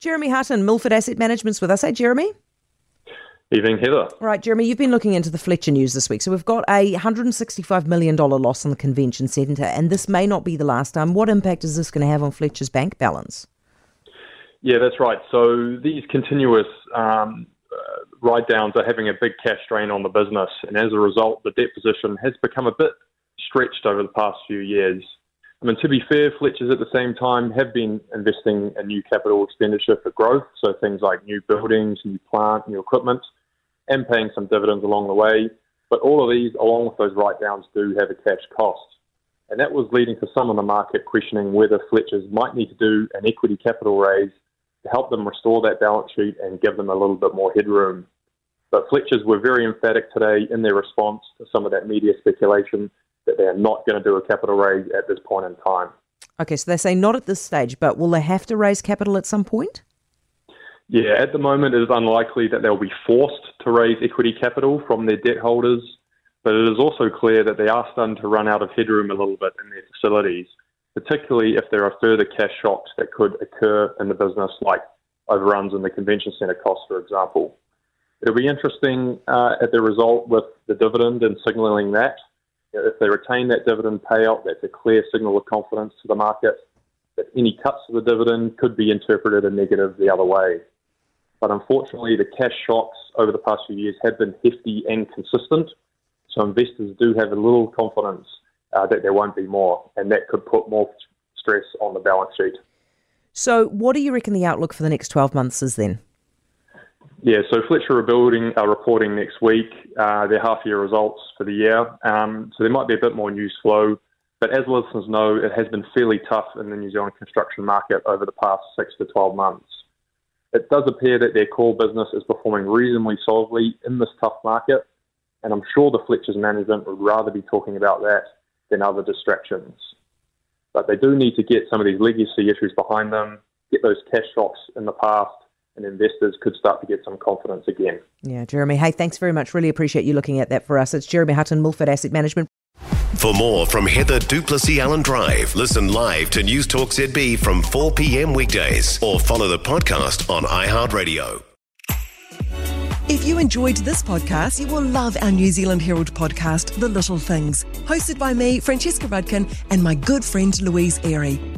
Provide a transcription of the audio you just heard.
Jeremy Hutton, Milford Asset Management's with us. Hey, Jeremy. Evening, Heather. Right, Jeremy, you've been looking into the Fletcher news this week. So we've got a $165 million loss on the convention centre, and this may not be the last time. What impact is this going to have on Fletcher's bank balance? Yeah, that's right. So these continuous um, uh, write downs are having a big cash drain on the business, and as a result, the debt position has become a bit stretched over the past few years. I mean, to be fair, Fletcher's at the same time have been investing in new capital expenditure for growth, so things like new buildings, new plant, new equipment and paying some dividends along the way. But all of these, along with those write downs, do have a cash cost. And that was leading to some in the market questioning whether Fletcher's might need to do an equity capital raise to help them restore that balance sheet and give them a little bit more headroom. But Fletcher's were very emphatic today in their response to some of that media speculation that they are not going to do a capital raise at this point in time. Okay, so they say not at this stage, but will they have to raise capital at some point? Yeah, at the moment it is unlikely that they'll be forced to raise equity capital from their debt holders, but it is also clear that they are starting to run out of headroom a little bit in their facilities, particularly if there are further cash shocks that could occur in the business, like overruns in the convention centre costs, for example. It'll be interesting uh, at the result with the dividend and signalling that. If they retain that dividend payout, that's a clear signal of confidence to the market that any cuts to the dividend could be interpreted a negative the other way. But unfortunately, the cash shocks over the past few years have been hefty and consistent. So investors do have a little confidence uh, that there won't be more, and that could put more stress on the balance sheet. So, what do you reckon the outlook for the next 12 months is then? Yeah, so Fletcher are building are reporting next week uh, their half year results for the year. Um, so there might be a bit more news flow, but as listeners know, it has been fairly tough in the New Zealand construction market over the past six to 12 months it does appear that their core business is performing reasonably solidly in this tough market, and I'm sure the Fletcher's management would rather be talking about that than other distractions. But they do need to get some of these legacy issues behind them, get those cash shocks in the past, and investors could start to get some confidence again. Yeah, Jeremy. Hey, thanks very much. Really appreciate you looking at that for us. It's Jeremy Hutton, Milford Asset Management. For more from Heather du Plessis-Allen Drive, listen live to News Talk ZB from 4 p.m. weekdays or follow the podcast on iHeartRadio. If you enjoyed this podcast, you will love our New Zealand Herald podcast, The Little Things, hosted by me, Francesca Rudkin, and my good friend Louise Ayrey.